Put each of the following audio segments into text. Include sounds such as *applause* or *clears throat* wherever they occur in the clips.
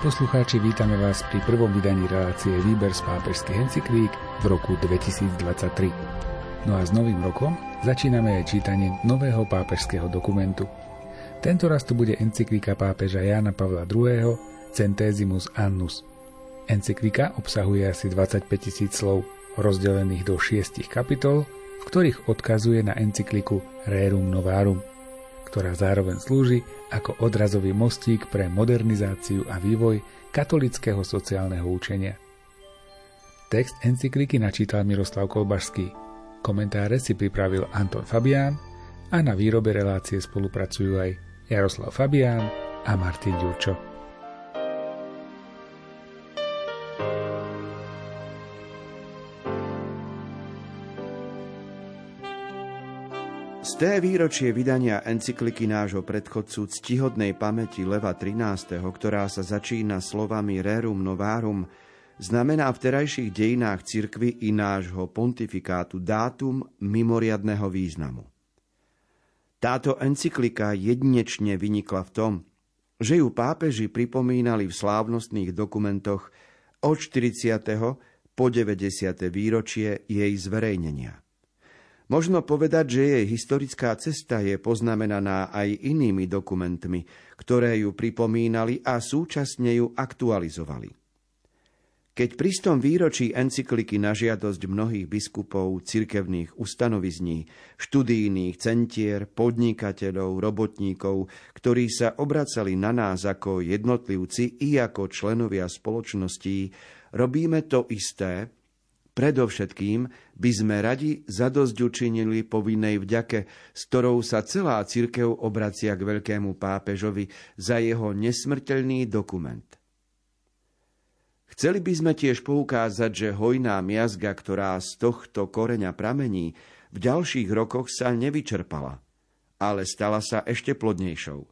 poslucháči, vítame vás pri prvom vydaní relácie Výber z pápežských encyklík v roku 2023. No a s novým rokom začíname aj čítanie nového pápežského dokumentu. Tento raz to bude encyklika pápeža Jána Pavla II. Centesimus Annus. Encyklika obsahuje asi 25 tisíc slov, rozdelených do šiestich kapitol, v ktorých odkazuje na encykliku Rerum Novarum – ktorá zároveň slúži ako odrazový mostík pre modernizáciu a vývoj katolického sociálneho učenia. Text encykliky načítal Miroslav Kolbašský. Komentáre si pripravil Anton Fabián a na výrobe relácie spolupracujú aj Jaroslav Fabián a Martin Ďurčo. Sté výročie vydania encykliky nášho predchodcu ctihodnej pamäti Leva XIII., ktorá sa začína slovami Rerum Novarum, znamená v terajších dejinách cirkvy i nášho pontifikátu dátum mimoriadného významu. Táto encyklika jedinečne vynikla v tom, že ju pápeži pripomínali v slávnostných dokumentoch od 40. po 90. výročie jej zverejnenia. Možno povedať, že jej historická cesta je poznamenaná aj inými dokumentmi, ktoré ju pripomínali a súčasne ju aktualizovali. Keď pri stom výročí encykliky na žiadosť mnohých biskupov, cirkevných ustanovizní, študijných centier, podnikateľov, robotníkov, ktorí sa obracali na nás ako jednotlivci i ako členovia spoločností, robíme to isté, Predovšetkým by sme radi zadosť učinili povinnej vďake, s ktorou sa celá cirkev obracia k veľkému pápežovi za jeho nesmrteľný dokument. Chceli by sme tiež poukázať, že hojná miazga, ktorá z tohto koreňa pramení, v ďalších rokoch sa nevyčerpala, ale stala sa ešte plodnejšou.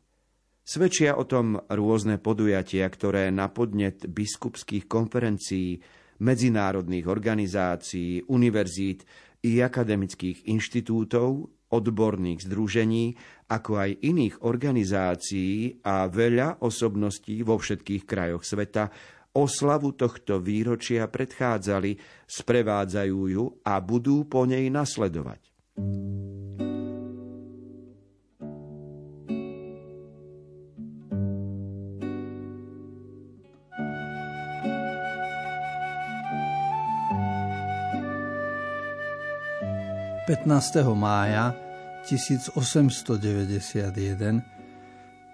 Svedčia o tom rôzne podujatia, ktoré na podnet biskupských konferencií medzinárodných organizácií, univerzít i akademických inštitútov, odborných združení, ako aj iných organizácií a veľa osobností vo všetkých krajoch sveta oslavu tohto výročia predchádzali, sprevádzajú ju a budú po nej nasledovať. 15. mája 1891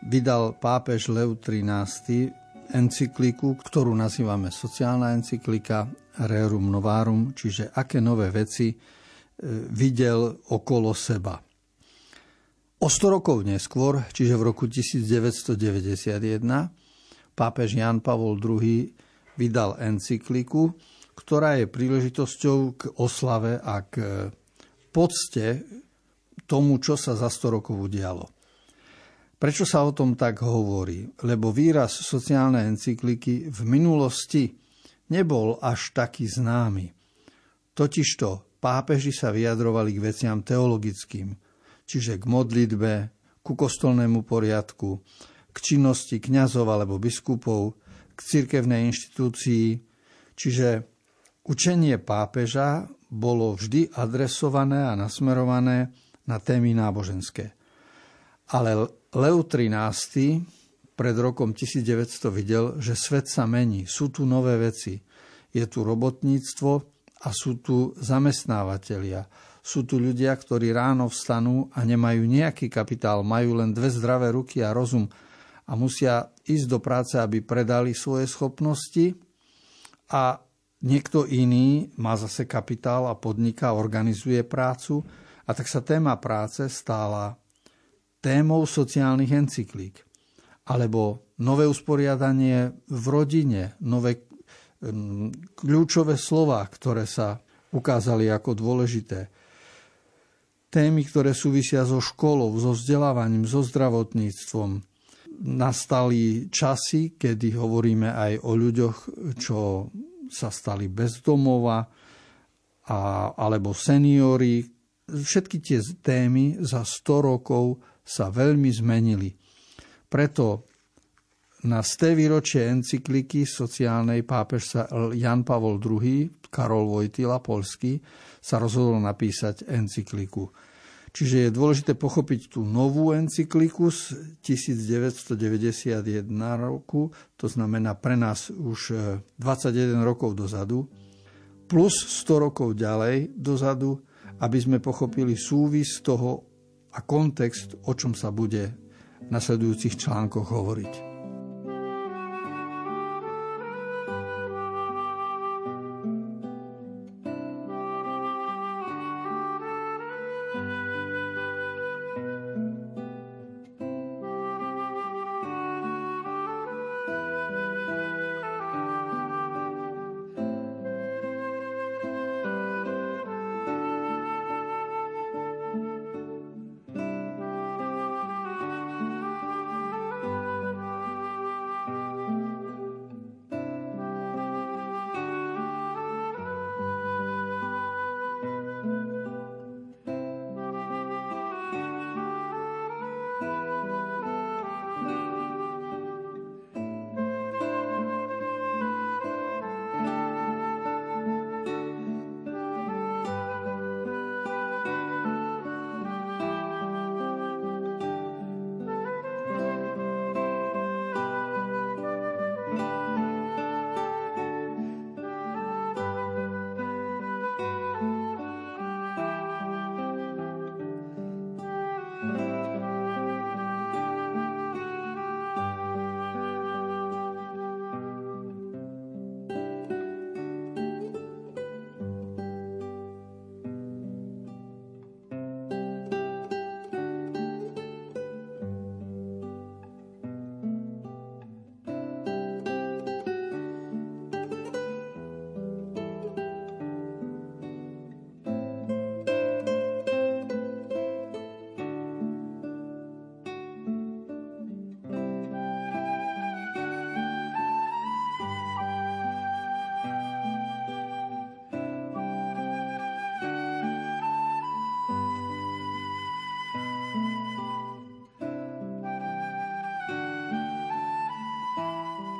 vydal pápež Lev XIII encykliku, ktorú nazývame sociálna encyklika Rerum Novarum, čiže aké nové veci e, videl okolo seba. O 100 rokov neskôr, čiže v roku 1991, pápež Jan Pavol II vydal encykliku, ktorá je príležitosťou k oslave a k pocte tomu, čo sa za 100 rokov udialo. Prečo sa o tom tak hovorí? Lebo výraz sociálnej encykliky v minulosti nebol až taký známy. Totižto pápeži sa vyjadrovali k veciam teologickým, čiže k modlitbe, ku kostolnému poriadku, k činnosti kňazov alebo biskupov, k cirkevnej inštitúcii, čiže učenie pápeža bolo vždy adresované a nasmerované na témy náboženské. Ale Leo XIII pred rokom 1900 videl, že svet sa mení, sú tu nové veci. Je tu robotníctvo a sú tu zamestnávateľia. Sú tu ľudia, ktorí ráno vstanú a nemajú nejaký kapitál, majú len dve zdravé ruky a rozum a musia ísť do práce, aby predali svoje schopnosti a Niekto iný má zase kapitál a podniká, organizuje prácu a tak sa téma práce stála témou sociálnych encyklík. Alebo nové usporiadanie v rodine, nové kľúčové slova, ktoré sa ukázali ako dôležité. Témy, ktoré súvisia so školou, so vzdelávaním, so zdravotníctvom. Nastali časy, kedy hovoríme aj o ľuďoch, čo sa stali bezdomova a, alebo seniory. Všetky tie témy za 100 rokov sa veľmi zmenili. Preto Na sté výročie encykliky sociálnej pápež Jan Pavol II, Karol Vojtila, polský, sa rozhodol napísať encykliku. Čiže je dôležité pochopiť tú novú encykliku z 1991 roku, to znamená pre nás už 21 e, rokov dozadu, plus 100 rokov ďalej dozadu, aby sme pochopili súvis toho a kontext, o čom sa bude v nasledujúcich článkoch hovoriť.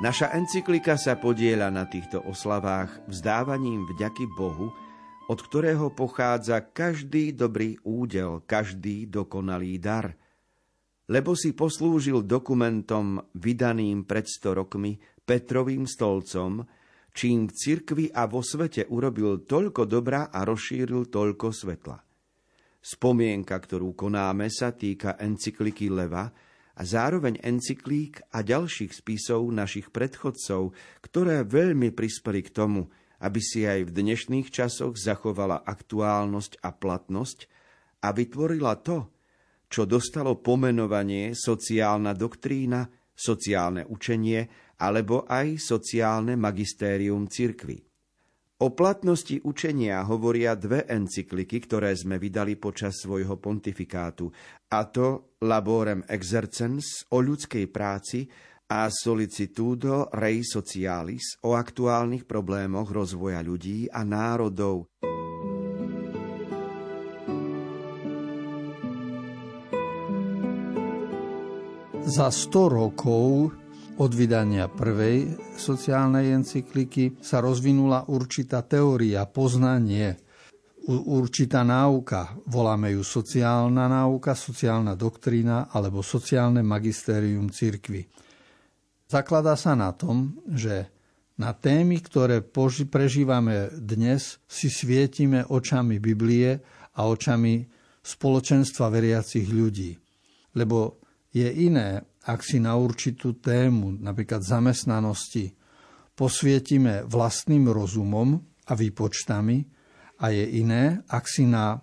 Naša encyklika sa podiela na týchto oslavách vzdávaním vďaky Bohu, od ktorého pochádza každý dobrý údel, každý dokonalý dar. Lebo si poslúžil dokumentom vydaným pred sto rokmi Petrovým stolcom, čím v cirkvi a vo svete urobil toľko dobra a rozšíril toľko svetla. Spomienka, ktorú konáme, sa týka encykliky Leva, a zároveň encyklík a ďalších spisov našich predchodcov, ktoré veľmi prispeli k tomu, aby si aj v dnešných časoch zachovala aktuálnosť a platnosť a vytvorila to, čo dostalo pomenovanie sociálna doktrína, sociálne učenie alebo aj sociálne magistérium cirkvy. O platnosti učenia hovoria dve encykliky, ktoré sme vydali počas svojho pontifikátu, a to Laborem Exercens o ľudskej práci a Solicitudo Rei Socialis o aktuálnych problémoch rozvoja ľudí a národov. Za 100 rokov od vydania prvej sociálnej encykliky sa rozvinula určitá teória, poznanie, určitá náuka. Voláme ju sociálna náuka, sociálna doktrína alebo sociálne magistérium cirkvy. Zakladá sa na tom, že na témy, ktoré prežívame dnes, si svietime očami Biblie a očami spoločenstva veriacich ľudí. Lebo je iné, ak si na určitú tému, napríklad zamestnanosti, posvietime vlastným rozumom a výpočtami a je iné, ak si na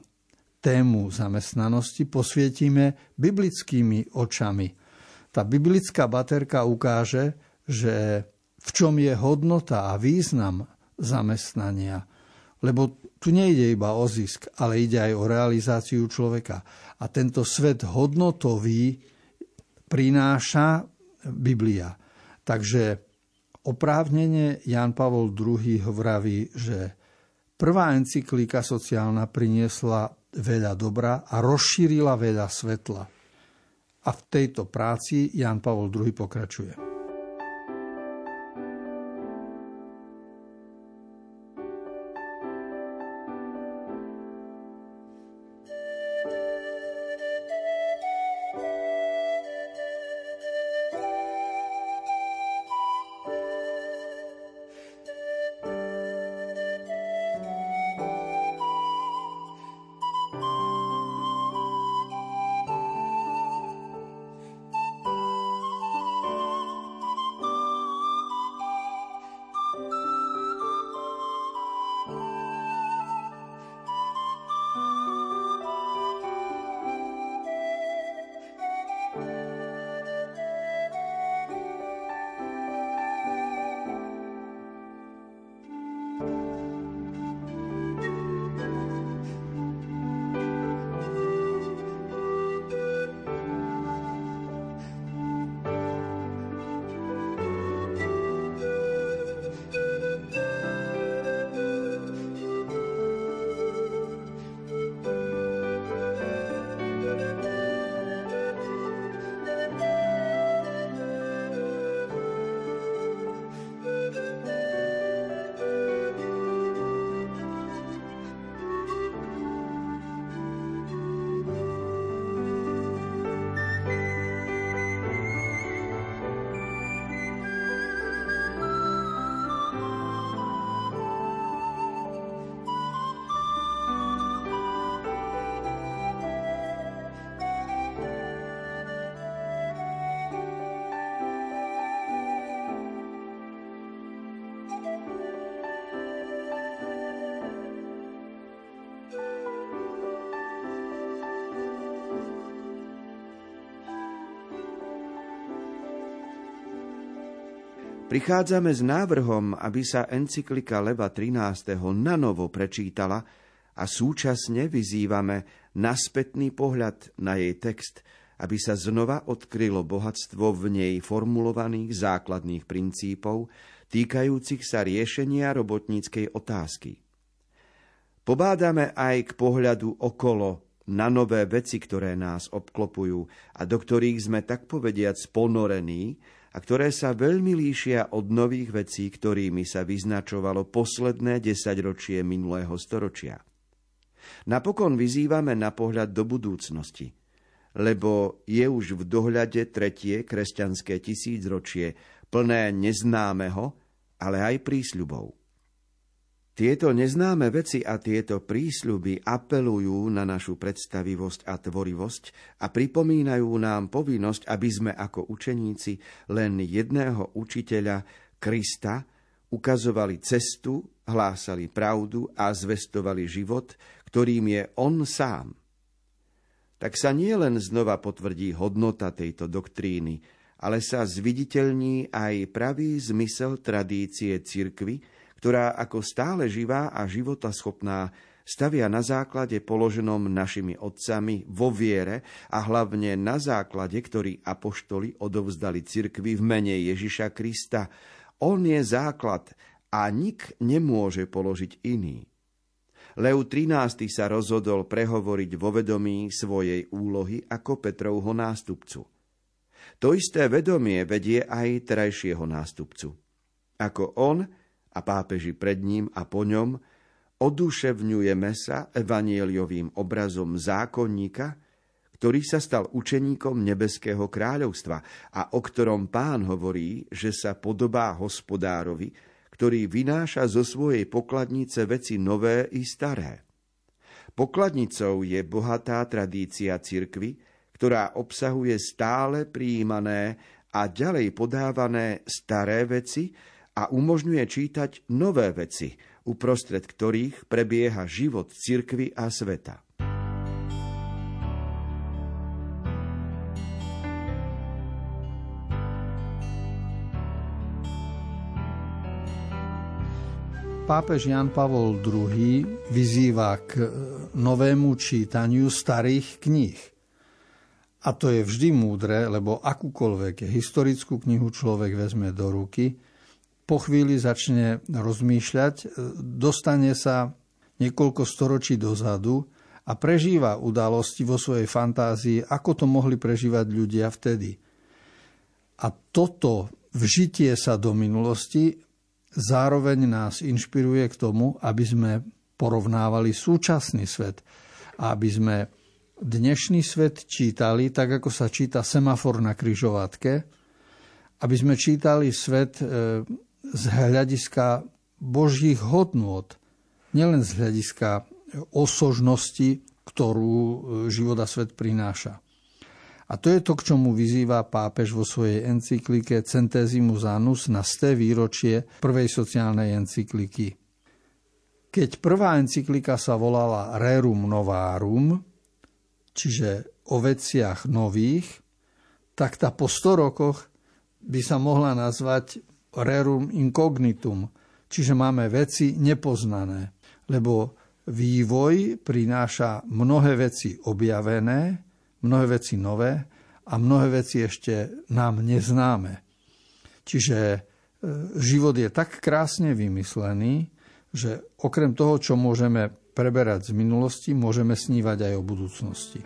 tému zamestnanosti posvietime biblickými očami. Tá biblická baterka ukáže, že v čom je hodnota a význam zamestnania. Lebo tu nejde iba o zisk, ale ide aj o realizáciu človeka. A tento svet hodnotový prináša Biblia. Takže oprávnene Jan Pavol II vraví, že prvá encyklíka sociálna priniesla veľa dobra a rozšírila veľa svetla. A v tejto práci Jan Pavol II pokračuje. Prichádzame s návrhom, aby sa encyklika Leva 13. na novo prečítala a súčasne vyzývame na spätný pohľad na jej text, aby sa znova odkrylo bohatstvo v nej formulovaných základných princípov, týkajúcich sa riešenia robotníckej otázky. Pobádame aj k pohľadu okolo na nové veci, ktoré nás obklopujú a do ktorých sme tak povediac ponorení, a ktoré sa veľmi líšia od nových vecí, ktorými sa vyznačovalo posledné desaťročie minulého storočia. Napokon vyzývame na pohľad do budúcnosti, lebo je už v dohľade tretie kresťanské tisícročie plné neznámeho, ale aj prísľubov. Tieto neznáme veci a tieto prísľuby apelujú na našu predstavivosť a tvorivosť a pripomínajú nám povinnosť, aby sme ako učeníci len jedného učiteľa, Krista, ukazovali cestu, hlásali pravdu a zvestovali život, ktorým je On sám. Tak sa nie len znova potvrdí hodnota tejto doktríny, ale sa zviditeľní aj pravý zmysel tradície cirkvy, ktorá ako stále živá a životaschopná stavia na základe položenom našimi otcami vo viere a hlavne na základe, ktorý apoštoli odovzdali cirkvi v mene Ježiša Krista. On je základ a nik nemôže položiť iný. Leu XIII sa rozhodol prehovoriť vo vedomí svojej úlohy ako Petrovho nástupcu. To isté vedomie vedie aj terajšieho nástupcu. Ako on, a pápeži pred ním a po ňom, oduševňujeme sa evanieliovým obrazom zákonníka, ktorý sa stal učeníkom Nebeského kráľovstva a o ktorom pán hovorí, že sa podobá hospodárovi, ktorý vynáša zo svojej pokladnice veci nové i staré. Pokladnicou je bohatá tradícia cirkvy, ktorá obsahuje stále prijímané a ďalej podávané staré veci, a umožňuje čítať nové veci, uprostred ktorých prebieha život cirkvy a sveta. Pápež Jan Pavol II vyzýva k novému čítaniu starých kníh. A to je vždy múdre, lebo akúkoľvek historickú knihu človek vezme do ruky, po chvíli začne rozmýšľať, e, dostane sa niekoľko storočí dozadu a prežíva udalosti vo svojej fantázii, ako to mohli prežívať ľudia vtedy. A toto vžitie sa do minulosti zároveň nás inšpiruje k tomu, aby sme porovnávali súčasný svet aby sme dnešný svet čítali tak, ako sa číta semafor na kryžovatke, aby sme čítali svet e, z hľadiska božích hodnôt, nielen z hľadiska osožnosti, ktorú e, život a svet prináša. A to je to, k čomu vyzýva pápež vo svojej encyklike Centesimus Annus na sté výročie prvej sociálnej encykliky. Keď prvá encyklika sa volala Rerum Novarum, čiže o veciach nových, tak tá po 100 rokoch by sa mohla nazvať rerum incognitum, čiže máme veci nepoznané, lebo vývoj prináša mnohé veci objavené, mnohé veci nové a mnohé veci ešte nám neznáme. Čiže e, život je tak krásne vymyslený, že okrem toho, čo môžeme preberať z minulosti, môžeme snívať aj o budúcnosti.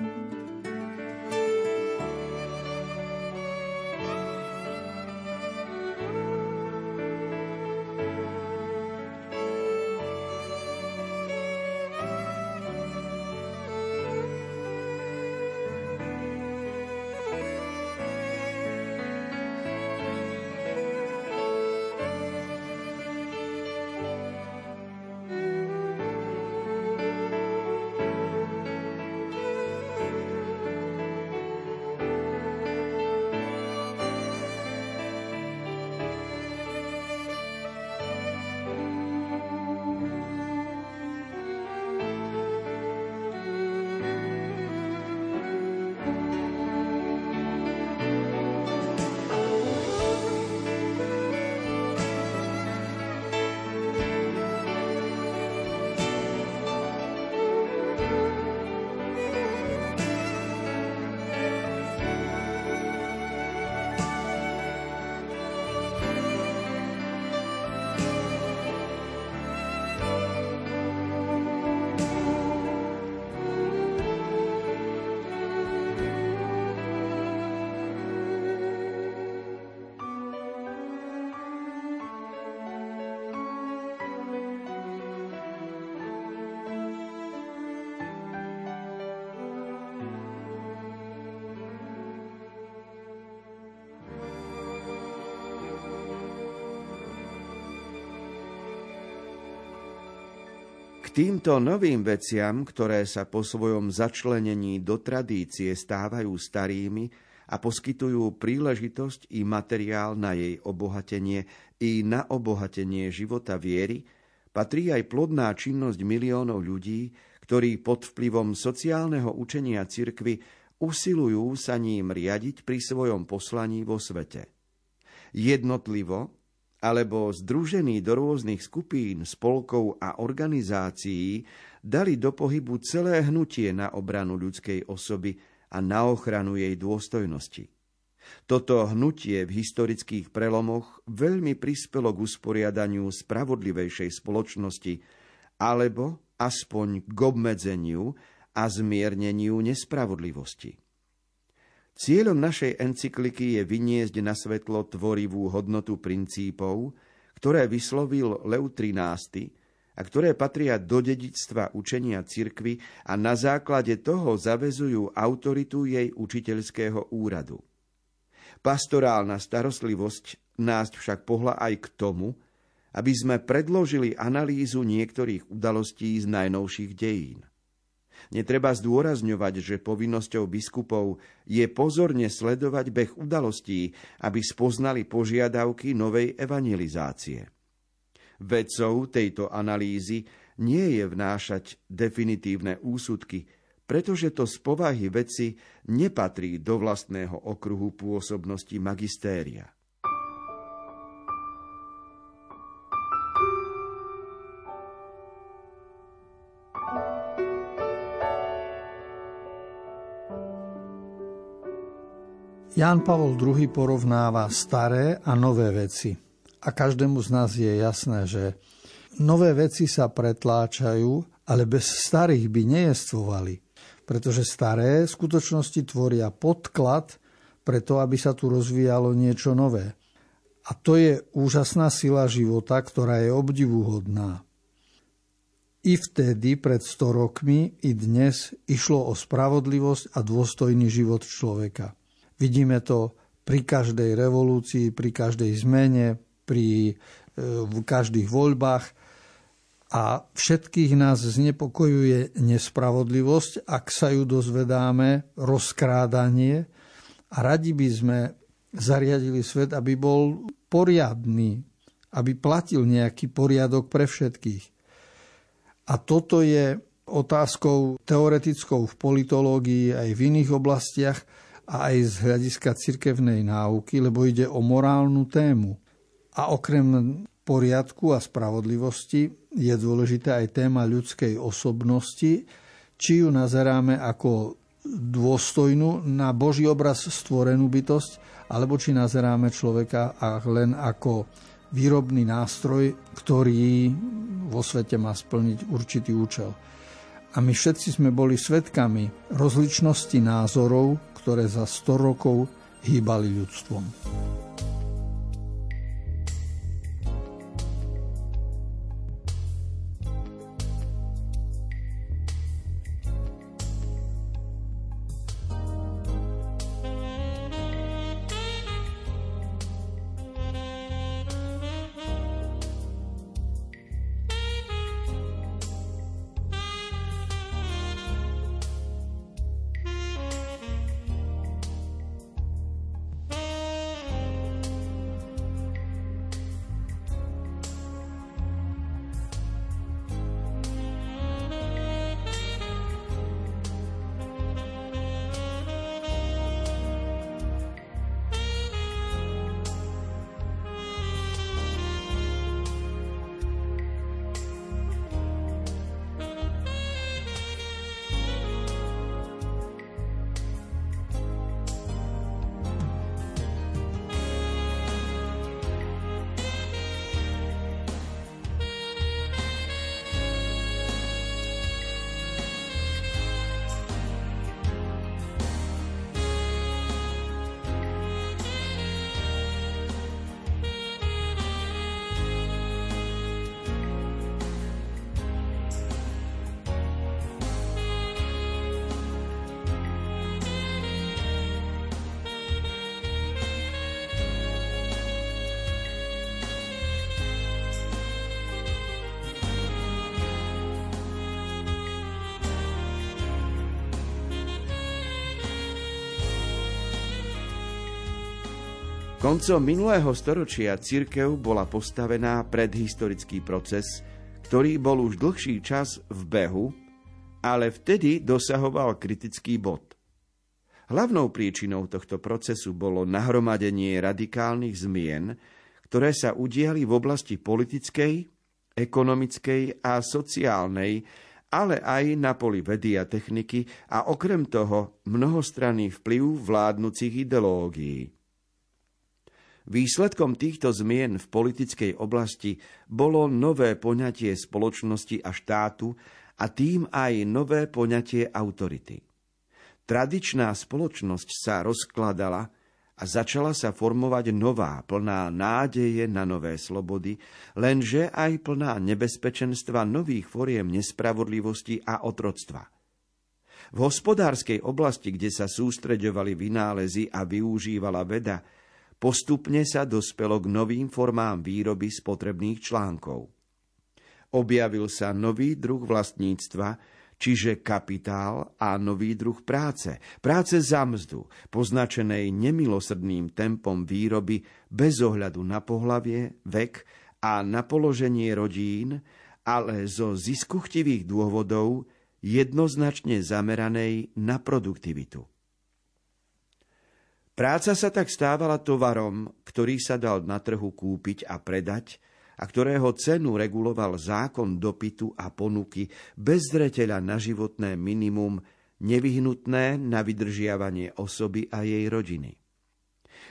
Týmto novým veciam, ktoré sa po svojom začlenení do tradície stávajú starými a poskytujú príležitosť i materiál na jej obohatenie i na obohatenie života viery, patrí aj plodná činnosť miliónov ľudí, ktorí pod vplyvom sociálneho učenia cirkvy usilujú sa ním riadiť pri svojom poslaní vo svete. Jednotlivo alebo združení do rôznych skupín, spolkov a organizácií dali do pohybu celé hnutie na obranu ľudskej osoby a na ochranu jej dôstojnosti. Toto hnutie v historických prelomoch veľmi prispelo k usporiadaniu spravodlivejšej spoločnosti alebo aspoň k obmedzeniu a zmierneniu nespravodlivosti. Cieľom našej encykliky je vyniesť na svetlo tvorivú hodnotu princípov, ktoré vyslovil Leu XIII a ktoré patria do dedičstva učenia cirkvy a na základe toho zavezujú autoritu jej učiteľského úradu. Pastorálna starostlivosť nás však pohla aj k tomu, aby sme predložili analýzu niektorých udalostí z najnovších dejín. Netreba zdôrazňovať, že povinnosťou biskupov je pozorne sledovať beh udalostí, aby spoznali požiadavky novej evangelizácie. Vedcov tejto analýzy nie je vnášať definitívne úsudky, pretože to z povahy veci nepatrí do vlastného okruhu pôsobnosti magistéria. Ján Pavol II porovnáva staré a nové veci. A každému z nás je jasné, že nové veci sa pretláčajú, ale bez starých by nejestvovali pretože staré v skutočnosti tvoria podklad pre to, aby sa tu rozvíjalo niečo nové. A to je úžasná sila života, ktorá je obdivuhodná. I vtedy, pred 100 rokmi, i dnes išlo o spravodlivosť a dôstojný život človeka. Vidíme to pri každej revolúcii, pri každej zmene, pri e, v každých voľbách. A všetkých nás znepokojuje nespravodlivosť, ak sa ju dozvedáme, rozkrádanie. A radi by sme zariadili svet, aby bol poriadný, aby platil nejaký poriadok pre všetkých. A toto je otázkou teoretickou v politológii aj v iných oblastiach a aj z hľadiska cirkevnej náuky, lebo ide o morálnu tému. A okrem poriadku a spravodlivosti je dôležitá aj téma ľudskej osobnosti, či ju nazeráme ako dôstojnú na Boží obraz stvorenú bytosť, alebo či nazeráme človeka len ako výrobný nástroj, ktorý vo svete má splniť určitý účel. A my všetci sme boli svetkami rozličnosti názorov, ktoré za 100 rokov hýbali ľudstvom. Koncom minulého storočia cirkev bola postavená pred historický proces, ktorý bol už dlhší čas v behu, ale vtedy dosahoval kritický bod. Hlavnou príčinou tohto procesu bolo nahromadenie radikálnych zmien, ktoré sa udiali v oblasti politickej, ekonomickej a sociálnej, ale aj na poli vedy a techniky a okrem toho mnohostranný vplyv vládnúcich ideológií. Výsledkom týchto zmien v politickej oblasti bolo nové poňatie spoločnosti a štátu a tým aj nové poňatie autority. Tradičná spoločnosť sa rozkladala a začala sa formovať nová, plná nádeje na nové slobody, lenže aj plná nebezpečenstva nových foriem nespravodlivosti a otroctva. V hospodárskej oblasti, kde sa sústreďovali vynálezy a využívala veda, Postupne sa dospelo k novým formám výroby spotrebných článkov. Objavil sa nový druh vlastníctva, čiže kapitál a nový druh práce. Práce za mzdu, poznačenej nemilosrdným tempom výroby bez ohľadu na pohlavie, vek a na položenie rodín, ale zo ziskuchtivých dôvodov jednoznačne zameranej na produktivitu. Práca sa tak stávala tovarom, ktorý sa dal na trhu kúpiť a predať a ktorého cenu reguloval zákon dopytu a ponuky bez zreteľa na životné minimum, nevyhnutné na vydržiavanie osoby a jej rodiny.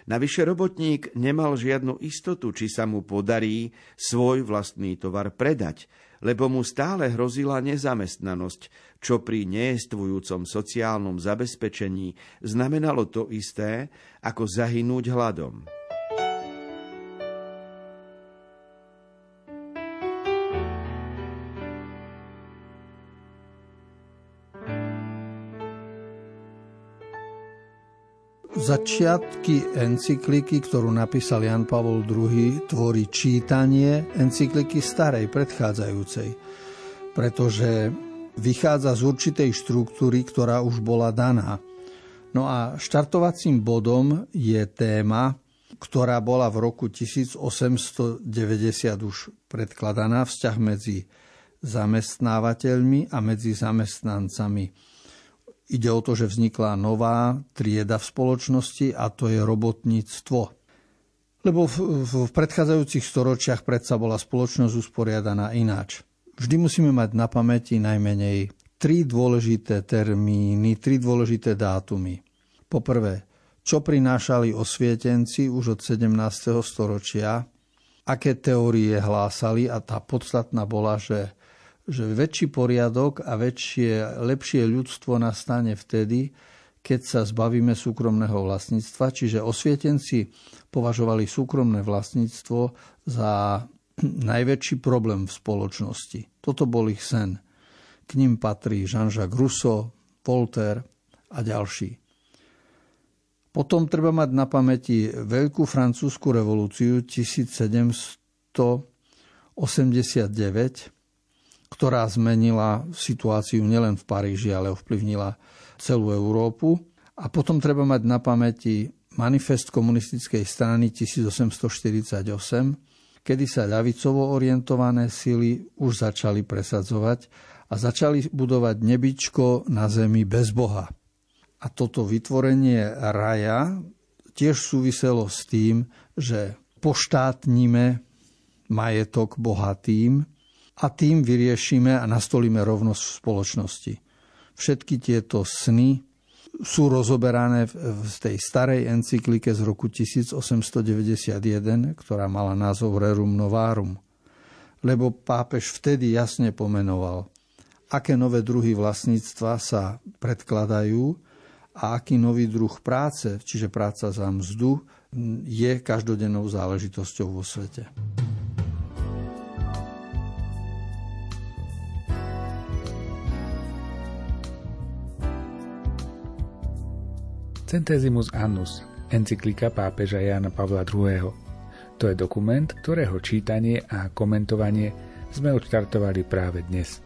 Navyše robotník nemal žiadnu istotu, či sa mu podarí svoj vlastný tovar predať, lebo mu stále hrozila nezamestnanosť, čo pri nejestvujúcom sociálnom zabezpečení znamenalo to isté, ako zahynúť hladom. Začiatky encykliky, ktorú napísal Jan Pavol II, tvorí čítanie encykliky starej, predchádzajúcej, pretože vychádza z určitej štruktúry, ktorá už bola daná. No a štartovacím bodom je téma, ktorá bola v roku 1890 už predkladaná, vzťah medzi zamestnávateľmi a medzi zamestnancami Ide o to, že vznikla nová trieda v spoločnosti a to je robotníctvo. Lebo v, v predchádzajúcich storočiach predsa bola spoločnosť usporiadaná ináč. Vždy musíme mať na pamäti najmenej tri dôležité termíny, tri dôležité dátumy. Poprvé, čo prinášali osvietenci už od 17. storočia, aké teórie hlásali a tá podstatná bola, že že väčší poriadok a väčšie, lepšie ľudstvo nastane vtedy, keď sa zbavíme súkromného vlastníctva. Čiže osvietenci považovali súkromné vlastníctvo za *clears throat* najväčší problém v spoločnosti. Toto bol ich sen. K ním patrí Jean-Jacques Rousseau, Voltaire a ďalší. Potom treba mať na pamäti Veľkú francúzsku revolúciu 1789, ktorá zmenila situáciu nielen v Paríži, ale ovplyvnila celú Európu. A potom treba mať na pamäti manifest komunistickej strany 1848, kedy sa ľavicovo orientované sily už začali presadzovať a začali budovať nebičko na zemi bez Boha. A toto vytvorenie raja tiež súviselo s tým, že poštátnime majetok bohatým a tým vyriešime a nastolíme rovnosť v spoločnosti. Všetky tieto sny sú rozoberané v tej starej encyklike z roku 1891, ktorá mala názov Rerum Novarum. Lebo pápež vtedy jasne pomenoval, aké nové druhy vlastníctva sa predkladajú a aký nový druh práce, čiže práca za mzdu, je každodennou záležitosťou vo svete. Centesimus Annus, encyklika pápeža Jana Pavla II. To je dokument, ktorého čítanie a komentovanie sme odštartovali práve dnes.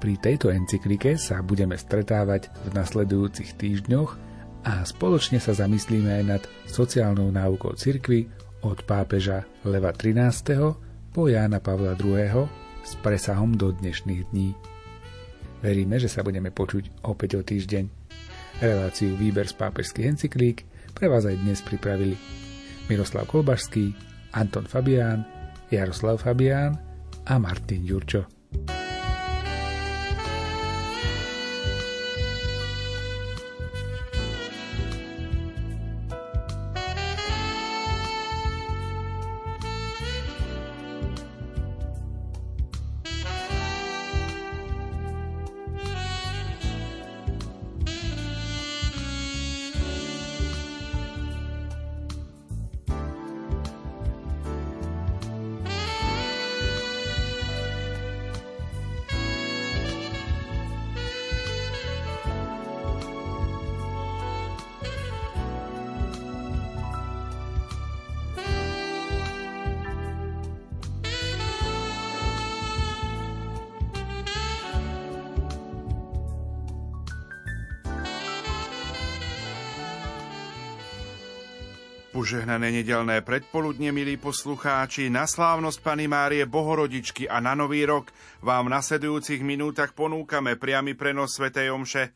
Pri tejto encyklike sa budeme stretávať v nasledujúcich týždňoch a spoločne sa zamyslíme aj nad sociálnou náukou cirkvy od pápeža Leva 13. po Jána Pavla II. s presahom do dnešných dní. Veríme, že sa budeme počuť opäť o týždeň. Reláciu Výber z pápežských encyklík pre vás aj dnes pripravili Miroslav Kolbašský, Anton Fabián, Jaroslav Fabián a Martin Ďurčo. Požehnané nedelné predpoludne, milí poslucháči, na slávnosť Pany Márie Bohorodičky a na Nový rok vám v nasledujúcich minútach ponúkame priamy prenos Sv. Omše